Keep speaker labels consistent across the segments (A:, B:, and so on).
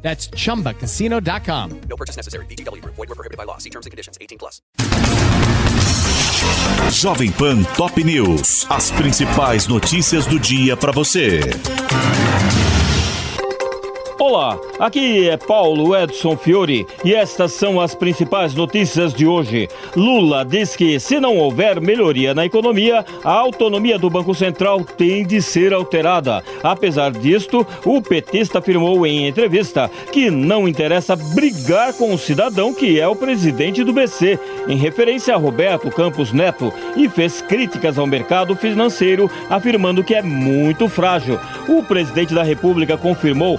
A: That's chumbacasino.com.
B: No purchase necessary. VGW Group. Void were prohibited by law. See terms and conditions. 18 plus.
C: Jovem Pan Top News. As principais notícias do dia para você.
D: Olá, aqui é Paulo Edson Fiore e estas são as principais notícias de hoje. Lula diz que, se não houver melhoria na economia, a autonomia do Banco Central tem de ser alterada. Apesar disto, o petista afirmou em entrevista que não interessa brigar com o cidadão que é o presidente do BC, em referência a Roberto Campos Neto, e fez críticas ao mercado financeiro, afirmando que é muito frágil. O presidente da República confirmou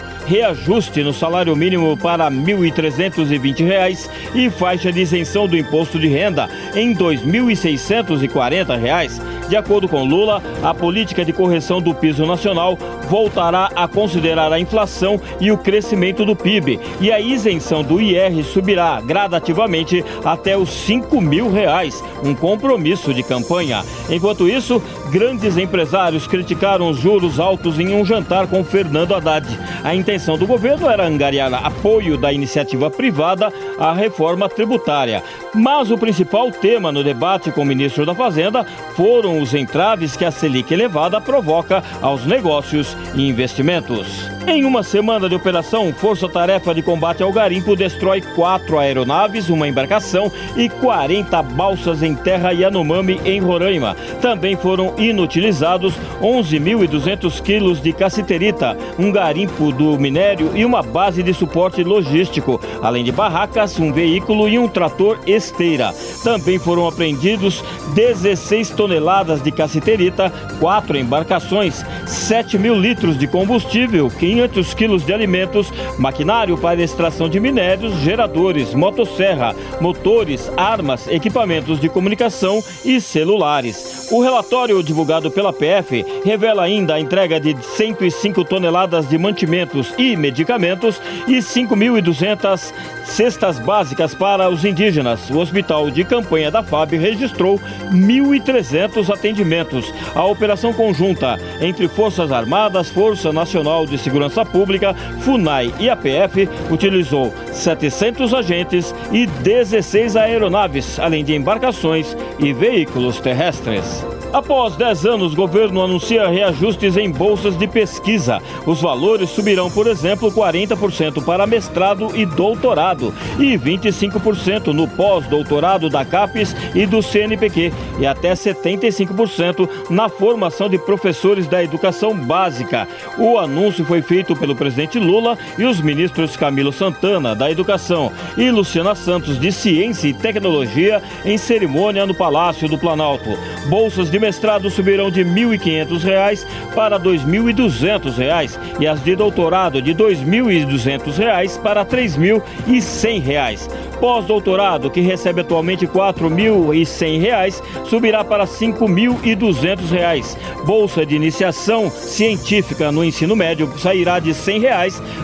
D: reajuste no salário mínimo para R$ 1.320 e faixa de isenção do imposto de renda em R$ 2.640. De acordo com Lula, a política de correção do piso nacional voltará a considerar a inflação e o crescimento do PIB, e a isenção do IR subirá gradativamente até os 5 mil reais, um compromisso de campanha. Enquanto isso, grandes empresários criticaram os juros altos em um jantar com Fernando Haddad. A intenção do governo era angariar apoio da iniciativa privada à reforma tributária. Mas o principal tema no debate com o ministro da Fazenda foram os entraves que a Selic elevada provoca aos negócios e investimentos. Em uma semana de operação, Força Tarefa de Combate ao Garimpo destrói quatro aeronaves, uma embarcação e 40 balsas em terra Yanomami, em Roraima. Também foram inutilizados 11.200 quilos de cassiterita, um garimpo do minério e uma base de suporte logístico, além de barracas, um veículo e um trator esteira. Também foram apreendidos 16 toneladas de cassiterita, quatro embarcações, 7 mil litros de combustível, 500 quilos de alimentos, maquinário para extração de minérios, geradores, motosserra, motores, armas, equipamentos de comunicação e celulares. O relatório divulgado pela PF revela ainda a entrega de 105 toneladas de mantimentos e medicamentos e 5.200 cestas básicas para os indígenas. O hospital de campanha da FAB registrou 1.300 atendimentos. A operação conjunta entre Forças Armadas, Força Nacional de Segurança Pública, FUNAI e APF utilizou 700 agentes e 16 aeronaves, além de embarcações e veículos terrestres. Após 10 anos, o governo anuncia reajustes em bolsas de pesquisa. Os valores subirão, por exemplo, 40% para mestrado e doutorado e 25% no pós-doutorado da CAPES e do CNPq e até 75% na formação de professores da educação básica. O anúncio foi feito pelo presidente Lula e os ministros Camilo Santana, da Educação, e Luciana Santos, de Ciência e Tecnologia, em cerimônia no Palácio do Planalto. Bolsas de mestrado subirão de R$ 1.500 para R$ 2.200 e as de doutorado de R$ 2.200 para R$ 3.100. Pós-doutorado, que recebe atualmente R$ 4.100, subirá para R$ 5.200. Bolsa de iniciação científica no ensino médio sairá de R$ 100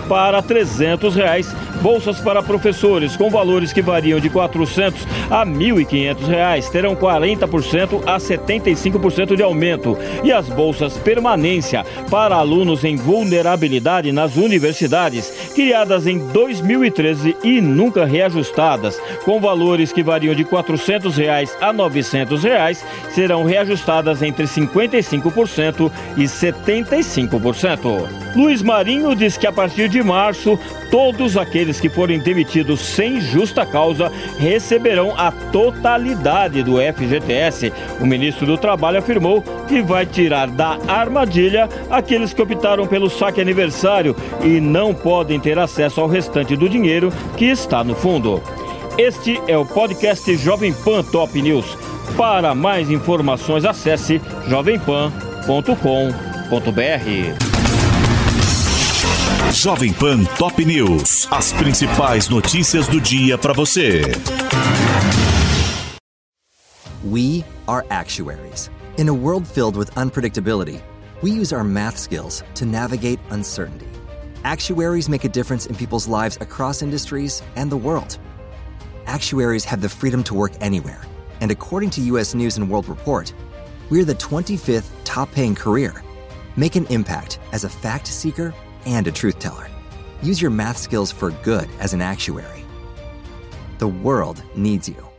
D: para R$ 300. Bolsas para professores com valores que variam de R$ 400 a R$ 1.500 terão 40% a 75% de aumento. E as bolsas permanência para alunos em vulnerabilidade nas universidades, criadas em 2013 e nunca reajustadas, com valores que variam de 400 reais a 900 reais, serão reajustadas entre 55% e 75%. Luiz Marinho diz que a partir de março, todos que forem demitidos sem justa causa receberão a totalidade do FGTS. O ministro do Trabalho afirmou que vai tirar da armadilha aqueles que optaram pelo saque aniversário e não podem ter acesso ao restante do dinheiro que está no fundo. Este é o podcast Jovem Pan Top News. Para mais informações, acesse jovempan.com.br.
C: Jovem Pan Top News. As principais notícias do dia para você.
E: We are actuaries. In a world filled with unpredictability, we use our math skills to navigate uncertainty. Actuaries make a difference in people's lives across industries and the world. Actuaries have the freedom to work anywhere, and according to US News and World Report, we're the 25th top paying career. Make an impact as a fact seeker and a truth teller. Use your math skills for good as an actuary. The world needs you.